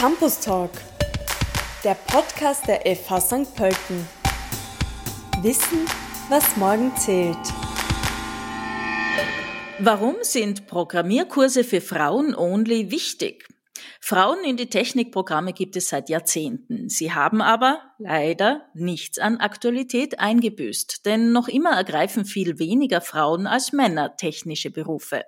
Campus Talk, der Podcast der FH St. Pölten. Wissen, was morgen zählt. Warum sind Programmierkurse für Frauen only wichtig? Frauen in die Technikprogramme gibt es seit Jahrzehnten. Sie haben aber leider nichts an Aktualität eingebüßt, denn noch immer ergreifen viel weniger Frauen als Männer technische Berufe.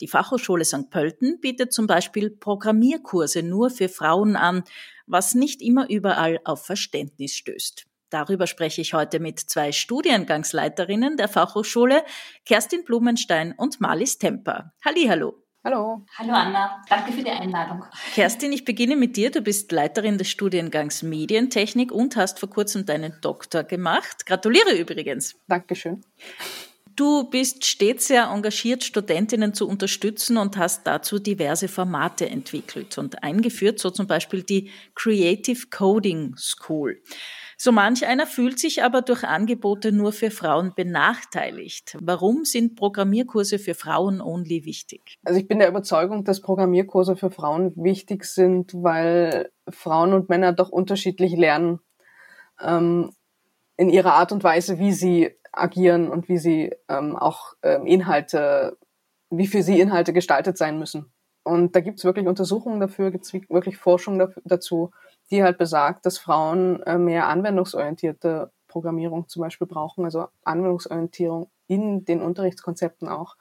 Die Fachhochschule St. Pölten bietet zum Beispiel Programmierkurse nur für Frauen an, was nicht immer überall auf Verständnis stößt. Darüber spreche ich heute mit zwei Studiengangsleiterinnen der Fachhochschule, Kerstin Blumenstein und Marlies Temper. Hallo. Hallo. Hallo Anna, danke für die Einladung. Kerstin, ich beginne mit dir. Du bist Leiterin des Studiengangs Medientechnik und hast vor kurzem deinen Doktor gemacht. Gratuliere übrigens. Dankeschön. Du bist stets sehr engagiert, Studentinnen zu unterstützen und hast dazu diverse Formate entwickelt und eingeführt, so zum Beispiel die Creative Coding School. So manch einer fühlt sich aber durch Angebote nur für Frauen benachteiligt. Warum sind Programmierkurse für Frauen only wichtig? Also ich bin der Überzeugung, dass Programmierkurse für Frauen wichtig sind, weil Frauen und Männer doch unterschiedlich lernen ähm, in ihrer Art und Weise, wie sie agieren und wie sie ähm, auch ähm, Inhalte, wie für sie Inhalte gestaltet sein müssen. Und da gibt es wirklich Untersuchungen dafür, gibt es wirklich Forschung dafür, dazu die halt besagt, dass Frauen äh, mehr anwendungsorientierte Programmierung zum Beispiel brauchen, also Anwendungsorientierung in den Unterrichtskonzepten auch.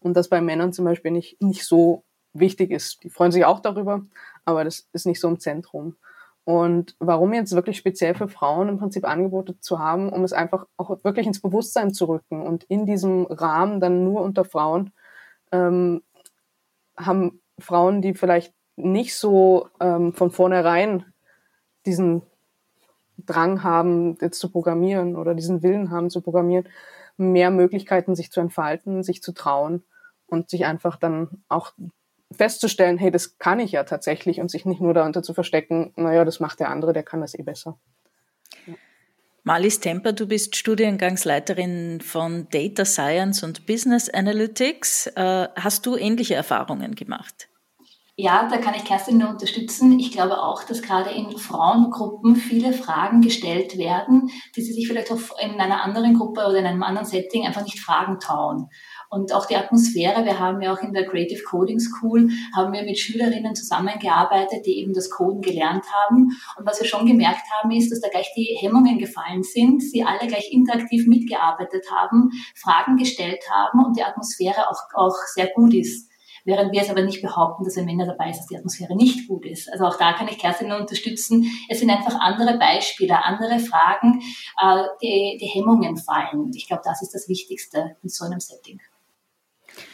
Und das bei Männern zum Beispiel nicht, nicht so wichtig ist. Die freuen sich auch darüber, aber das ist nicht so im Zentrum. Und warum jetzt wirklich speziell für Frauen im Prinzip Angebote zu haben, um es einfach auch wirklich ins Bewusstsein zu rücken und in diesem Rahmen dann nur unter Frauen ähm, haben Frauen, die vielleicht nicht so ähm, von vornherein diesen Drang haben, jetzt zu programmieren oder diesen Willen haben zu programmieren, mehr Möglichkeiten, sich zu entfalten, sich zu trauen und sich einfach dann auch festzustellen, hey, das kann ich ja tatsächlich und sich nicht nur darunter zu verstecken, naja, das macht der andere, der kann das eh besser. Ja. Marlies Temper, du bist Studiengangsleiterin von Data Science und Business Analytics. Äh, hast du ähnliche Erfahrungen gemacht? Ja, da kann ich Kerstin nur unterstützen. Ich glaube auch, dass gerade in Frauengruppen viele Fragen gestellt werden, die sie sich vielleicht auch in einer anderen Gruppe oder in einem anderen Setting einfach nicht fragen trauen. Und auch die Atmosphäre, wir haben ja auch in der Creative Coding School, haben wir mit Schülerinnen zusammengearbeitet, die eben das Coden gelernt haben. Und was wir schon gemerkt haben, ist, dass da gleich die Hemmungen gefallen sind, sie alle gleich interaktiv mitgearbeitet haben, Fragen gestellt haben und die Atmosphäre auch, auch sehr gut ist während wir es aber nicht behaupten, dass wenn Männer dabei ist, dass die Atmosphäre nicht gut ist. Also auch da kann ich Kerstin nur unterstützen. Es sind einfach andere Beispiele, andere Fragen, äh, die, die Hemmungen fallen. Ich glaube, das ist das Wichtigste in so einem Setting.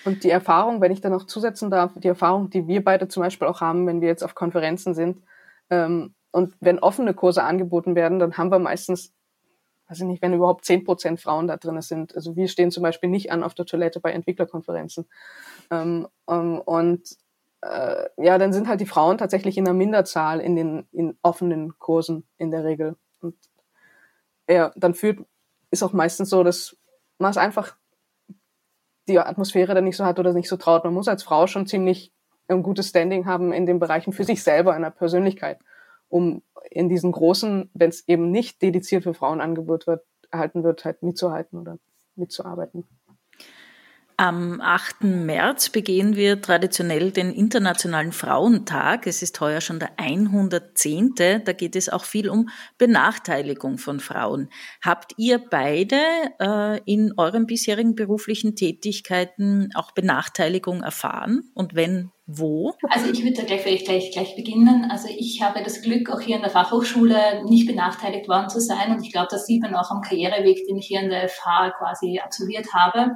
Und die Erfahrung, wenn ich da noch zusetzen darf, die Erfahrung, die wir beide zum Beispiel auch haben, wenn wir jetzt auf Konferenzen sind ähm, und wenn offene Kurse angeboten werden, dann haben wir meistens weiß ich nicht, wenn überhaupt zehn Prozent Frauen da drin sind. Also wir stehen zum Beispiel nicht an auf der Toilette bei Entwicklerkonferenzen. Ähm, ähm, und äh, ja, dann sind halt die Frauen tatsächlich in der Minderzahl in den in offenen Kursen in der Regel. Und ja, dann führt, ist auch meistens so, dass man es einfach die Atmosphäre dann nicht so hat oder nicht so traut. Man muss als Frau schon ziemlich ein gutes Standing haben in den Bereichen für sich selber, in der Persönlichkeit, um in diesen großen, wenn es eben nicht dediziert für Frauen angeboten wird, erhalten wird, halt mitzuhalten oder mitzuarbeiten. Am 8. März begehen wir traditionell den Internationalen Frauentag. Es ist heuer schon der 110. Da geht es auch viel um Benachteiligung von Frauen. Habt ihr beide äh, in euren bisherigen beruflichen Tätigkeiten auch Benachteiligung erfahren? Und wenn, wo? Also ich würde da gleich vielleicht gleich, gleich beginnen. Also ich habe das Glück, auch hier in der Fachhochschule nicht benachteiligt worden zu sein. Und ich glaube, das sieht man auch am Karriereweg, den ich hier in der FH quasi absolviert habe.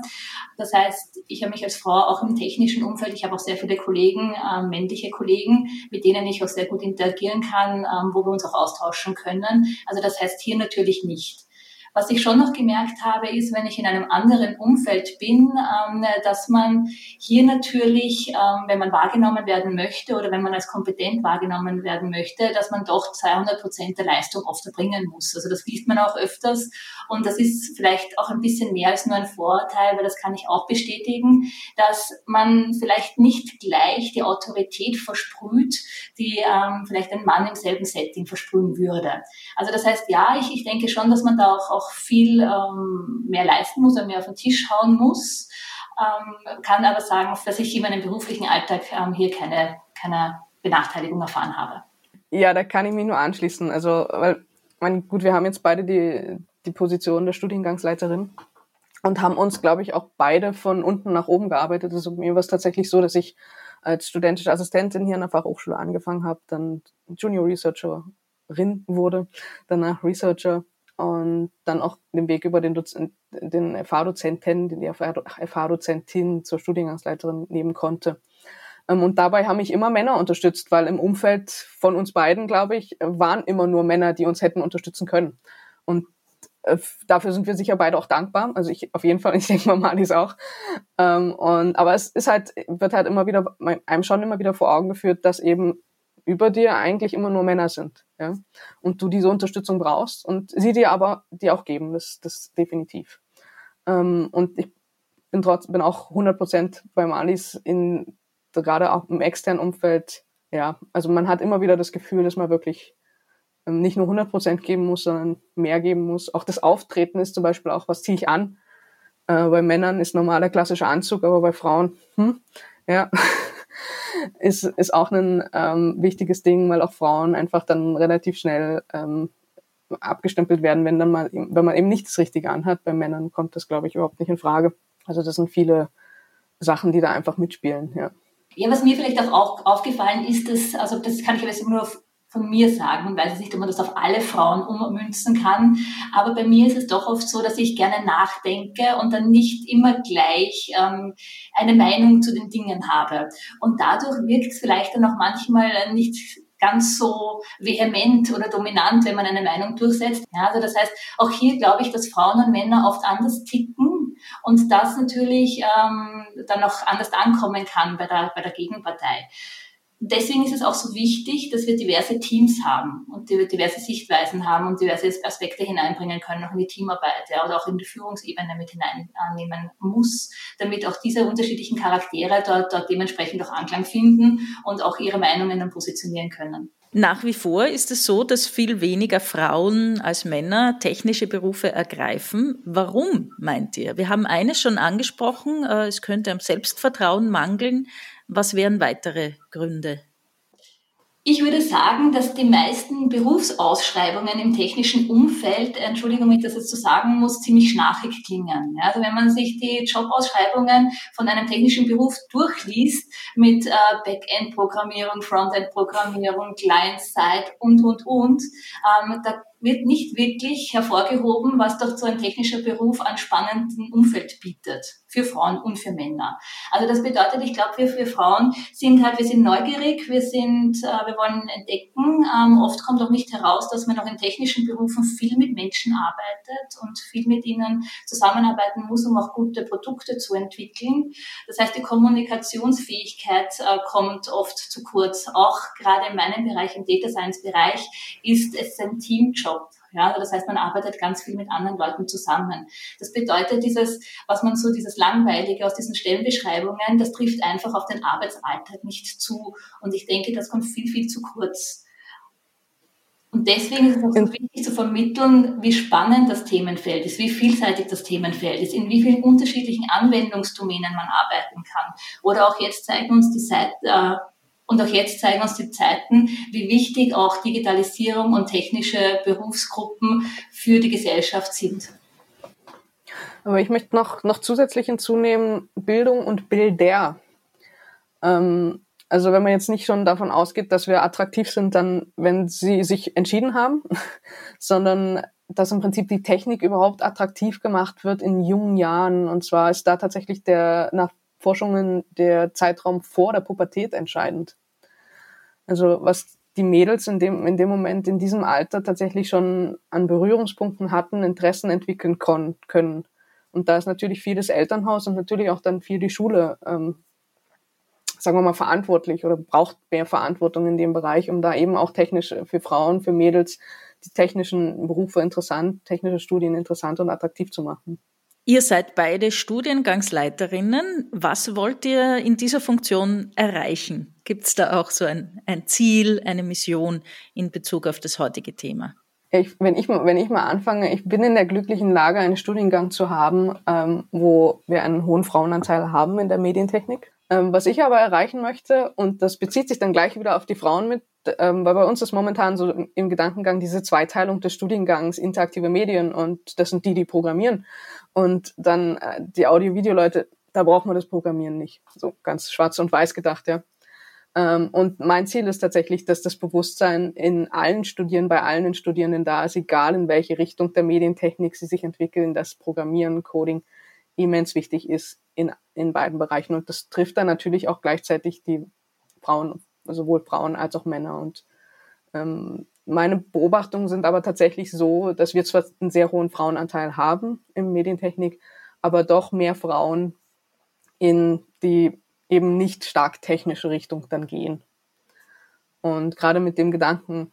Das heißt, ich habe mich als Frau auch im technischen Umfeld, ich habe auch sehr viele Kollegen, äh, männliche Kollegen, mit denen ich auch sehr gut interagieren kann, ähm, wo wir uns auch austauschen können. Also das heißt hier natürlich nicht. Was ich schon noch gemerkt habe, ist, wenn ich in einem anderen Umfeld bin, ähm, dass man hier natürlich, ähm, wenn man wahrgenommen werden möchte oder wenn man als kompetent wahrgenommen werden möchte, dass man doch 200 Prozent der Leistung oft erbringen muss. Also das liest man auch öfters und das ist vielleicht auch ein bisschen mehr als nur ein Vorurteil, weil das kann ich auch bestätigen, dass man vielleicht nicht gleich die Autorität versprüht, die ähm, vielleicht ein Mann im selben Setting versprühen würde. Also das heißt, ja, ich, ich denke schon, dass man da auch, auch viel ähm, mehr leisten muss, mehr auf den Tisch hauen muss. Ähm, kann aber sagen, dass ich in meinem beruflichen Alltag ähm, hier keine, keine Benachteiligung erfahren habe. Ja, da kann ich mich nur anschließen. Also, weil, mein, gut, wir haben jetzt beide die, die Position der Studiengangsleiterin und haben uns, glaube ich, auch beide von unten nach oben gearbeitet. Also mir war es tatsächlich so, dass ich als studentische Assistentin hier an der Fachhochschule angefangen habe, dann Junior Researcherin wurde, danach Researcher und dann auch den Weg über den, den FH-Dozenten, die FH-Dozentin zur Studiengangsleiterin nehmen konnte. Ähm, und dabei haben mich immer Männer unterstützt, weil im Umfeld von uns beiden, glaube ich, waren immer nur Männer, die uns hätten unterstützen können. Und äh, dafür sind wir sicher beide auch dankbar. Also ich auf jeden Fall, ich denke mal Malis auch. Ähm, und aber es ist halt, wird halt immer wieder, einem schon immer wieder vor Augen geführt, dass eben über dir eigentlich immer nur Männer sind. Ja? Und du diese Unterstützung brauchst und sie dir aber die auch geben, das, das definitiv. Ähm, und ich bin trotzdem bin auch 100 Prozent bei Malis in, gerade auch im externen Umfeld, ja, also man hat immer wieder das Gefühl, dass man wirklich ähm, nicht nur 100 Prozent geben muss, sondern mehr geben muss. Auch das Auftreten ist zum Beispiel auch, was ziehe ich an? Äh, bei Männern ist normaler klassischer Anzug, aber bei Frauen, hm, ja, ist, ist auch ein ähm, wichtiges Ding, weil auch Frauen einfach dann relativ schnell ähm, abgestempelt werden, wenn dann mal, wenn man eben nicht das Richtige anhat. Bei Männern kommt das, glaube ich, überhaupt nicht in Frage. Also das sind viele Sachen, die da einfach mitspielen, ja. Ja, was mir vielleicht auch aufgefallen ist, dass, also das kann ich jetzt nur auf von mir sagen und weiß nicht, ob man das auf alle Frauen ummünzen kann. Aber bei mir ist es doch oft so, dass ich gerne nachdenke und dann nicht immer gleich ähm, eine Meinung zu den Dingen habe. Und dadurch wirkt es vielleicht dann auch manchmal nicht ganz so vehement oder dominant, wenn man eine Meinung durchsetzt. Ja, also das heißt, auch hier glaube ich, dass Frauen und Männer oft anders ticken und das natürlich ähm, dann auch anders ankommen kann bei der, bei der Gegenpartei deswegen ist es auch so wichtig, dass wir diverse Teams haben und diverse Sichtweisen haben und diverse Aspekte hineinbringen können, auch in die Teamarbeit ja, oder auch in die Führungsebene mit hineinnehmen muss, damit auch diese unterschiedlichen Charaktere dort, dort dementsprechend auch Anklang finden und auch ihre Meinungen dann positionieren können. Nach wie vor ist es so, dass viel weniger Frauen als Männer technische Berufe ergreifen. Warum, meint ihr? Wir haben eines schon angesprochen, äh, es könnte am Selbstvertrauen mangeln. Was wären weitere Gründe? Ich würde sagen, dass die meisten Berufsausschreibungen im technischen Umfeld, Entschuldigung, wenn ich das jetzt so sagen muss, ziemlich schnarchig klingen. also wenn man sich die Jobausschreibungen von einem technischen Beruf durchliest mit äh, Backend-Programmierung, Frontend-Programmierung, Client-Side und, und, und, ähm, da wird nicht wirklich hervorgehoben, was doch so ein technischer Beruf an spannendem Umfeld bietet, für Frauen und für Männer. Also das bedeutet, ich glaube, wir für Frauen sind halt, wir sind neugierig, wir sind, äh, wir wollen entdecken. Ähm, oft kommt auch nicht heraus, dass man auch in technischen Berufen viel mit Menschen arbeitet und viel mit ihnen zusammenarbeiten muss, um auch gute Produkte zu entwickeln. Das heißt, die Kommunikationsfähigkeit äh, kommt oft zu kurz. Auch gerade in meinem Bereich, im Data Science Bereich, ist es ein Teamjob Job. Ja, das heißt, man arbeitet ganz viel mit anderen Leuten zusammen. Das bedeutet, dieses, was man so, dieses Langweilige aus diesen Stellenbeschreibungen, das trifft einfach auf den Arbeitsalltag nicht zu. Und ich denke, das kommt viel, viel zu kurz. Und deswegen ist es auch so wichtig zu vermitteln, wie spannend das Themenfeld ist, wie vielseitig das Themenfeld ist, in wie vielen unterschiedlichen Anwendungsdomänen man arbeiten kann. Oder auch jetzt zeigen uns die Seite, äh, und auch jetzt zeigen uns die Zeiten, wie wichtig auch Digitalisierung und technische Berufsgruppen für die Gesellschaft sind. Aber ich möchte noch, noch zusätzlich hinzunehmen, Bildung und Bilder. Ähm, also wenn man jetzt nicht schon davon ausgeht, dass wir attraktiv sind, dann, wenn sie sich entschieden haben, sondern dass im Prinzip die Technik überhaupt attraktiv gemacht wird in jungen Jahren. Und zwar ist da tatsächlich der nach Forschungen der Zeitraum vor der Pubertät entscheidend. Also was die Mädels in dem, in dem Moment, in diesem Alter tatsächlich schon an Berührungspunkten hatten, Interessen entwickeln können. Und da ist natürlich viel das Elternhaus und natürlich auch dann viel die Schule, ähm, sagen wir mal, verantwortlich oder braucht mehr Verantwortung in dem Bereich, um da eben auch technisch für Frauen, für Mädels die technischen Berufe interessant, technische Studien interessant und attraktiv zu machen. Ihr seid beide Studiengangsleiterinnen. Was wollt ihr in dieser Funktion erreichen? Gibt es da auch so ein, ein Ziel, eine Mission in Bezug auf das heutige Thema? Ich, wenn, ich, wenn ich mal anfange, ich bin in der glücklichen Lage, einen Studiengang zu haben, ähm, wo wir einen hohen Frauenanteil haben in der Medientechnik. Ähm, was ich aber erreichen möchte, und das bezieht sich dann gleich wieder auf die Frauen mit, ähm, weil bei uns ist momentan so im Gedankengang diese Zweiteilung des Studiengangs interaktive Medien und das sind die, die programmieren. Und dann äh, die Audio-Video-Leute, da braucht man das Programmieren nicht. So ganz schwarz und weiß gedacht, ja. Ähm, und mein Ziel ist tatsächlich, dass das Bewusstsein in allen Studierenden, bei allen Studierenden da ist, egal in welche Richtung der Medientechnik sie sich entwickeln, dass Programmieren, Coding immens wichtig ist in, in beiden Bereichen. Und das trifft dann natürlich auch gleichzeitig die Frauen, sowohl Frauen als auch Männer. Und ähm, meine Beobachtungen sind aber tatsächlich so, dass wir zwar einen sehr hohen Frauenanteil haben in Medientechnik, aber doch mehr Frauen in die eben nicht stark technische Richtung dann gehen. Und gerade mit dem Gedanken,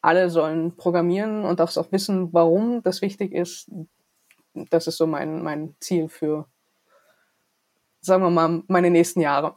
alle sollen programmieren und auch wissen, warum das wichtig ist, das ist so mein, mein Ziel für, sagen wir mal, meine nächsten Jahre.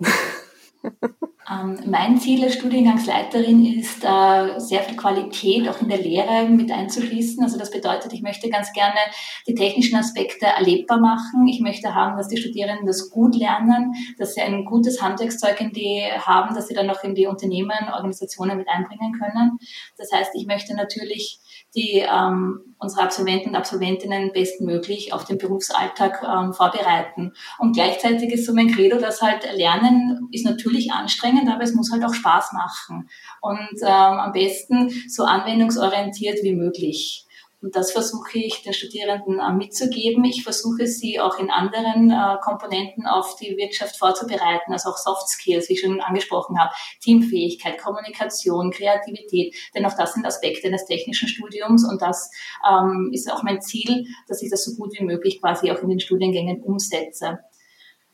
Ähm, mein Ziel als Studiengangsleiterin ist, äh, sehr viel Qualität auch in der Lehre mit einzuschließen. Also das bedeutet, ich möchte ganz gerne die technischen Aspekte erlebbar machen. Ich möchte haben, dass die Studierenden das gut lernen, dass sie ein gutes Handwerkszeug in die haben, dass sie dann auch in die Unternehmen, Organisationen mit einbringen können. Das heißt, ich möchte natürlich die ähm, unsere Absolventen und Absolventinnen bestmöglich auf den Berufsalltag ähm, vorbereiten. Und gleichzeitig ist so mein Credo, dass halt Lernen ist natürlich anstrengend, aber es muss halt auch Spaß machen. Und ähm, am besten so anwendungsorientiert wie möglich. Und das versuche ich den Studierenden äh, mitzugeben. Ich versuche sie auch in anderen äh, Komponenten auf die Wirtschaft vorzubereiten, also auch Soft Skills, wie ich schon angesprochen habe, Teamfähigkeit, Kommunikation, Kreativität. Denn auch das sind Aspekte eines technischen Studiums und das ähm, ist auch mein Ziel, dass ich das so gut wie möglich quasi auch in den Studiengängen umsetze.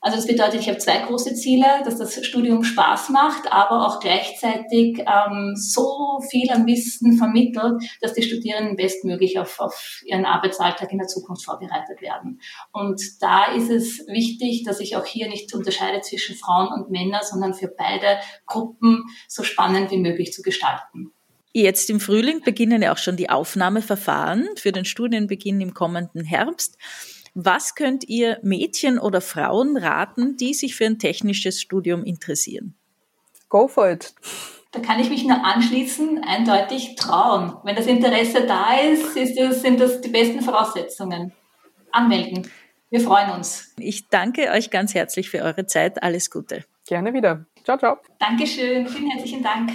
Also das bedeutet, ich habe zwei große Ziele, dass das Studium Spaß macht, aber auch gleichzeitig ähm, so viel an Wissen vermittelt, dass die Studierenden bestmöglich auf, auf ihren Arbeitsalltag in der Zukunft vorbereitet werden. Und da ist es wichtig, dass ich auch hier nicht unterscheide zwischen Frauen und Männern, sondern für beide Gruppen so spannend wie möglich zu gestalten. Jetzt im Frühling beginnen ja auch schon die Aufnahmeverfahren für den Studienbeginn im kommenden Herbst. Was könnt ihr Mädchen oder Frauen raten, die sich für ein technisches Studium interessieren? Go for it. Da kann ich mich nur anschließen, eindeutig trauen. Wenn das Interesse da ist, ist das, sind das die besten Voraussetzungen. Anmelden. Wir freuen uns. Ich danke euch ganz herzlich für eure Zeit. Alles Gute. Gerne wieder. Ciao, ciao. Dankeschön. Vielen herzlichen Dank.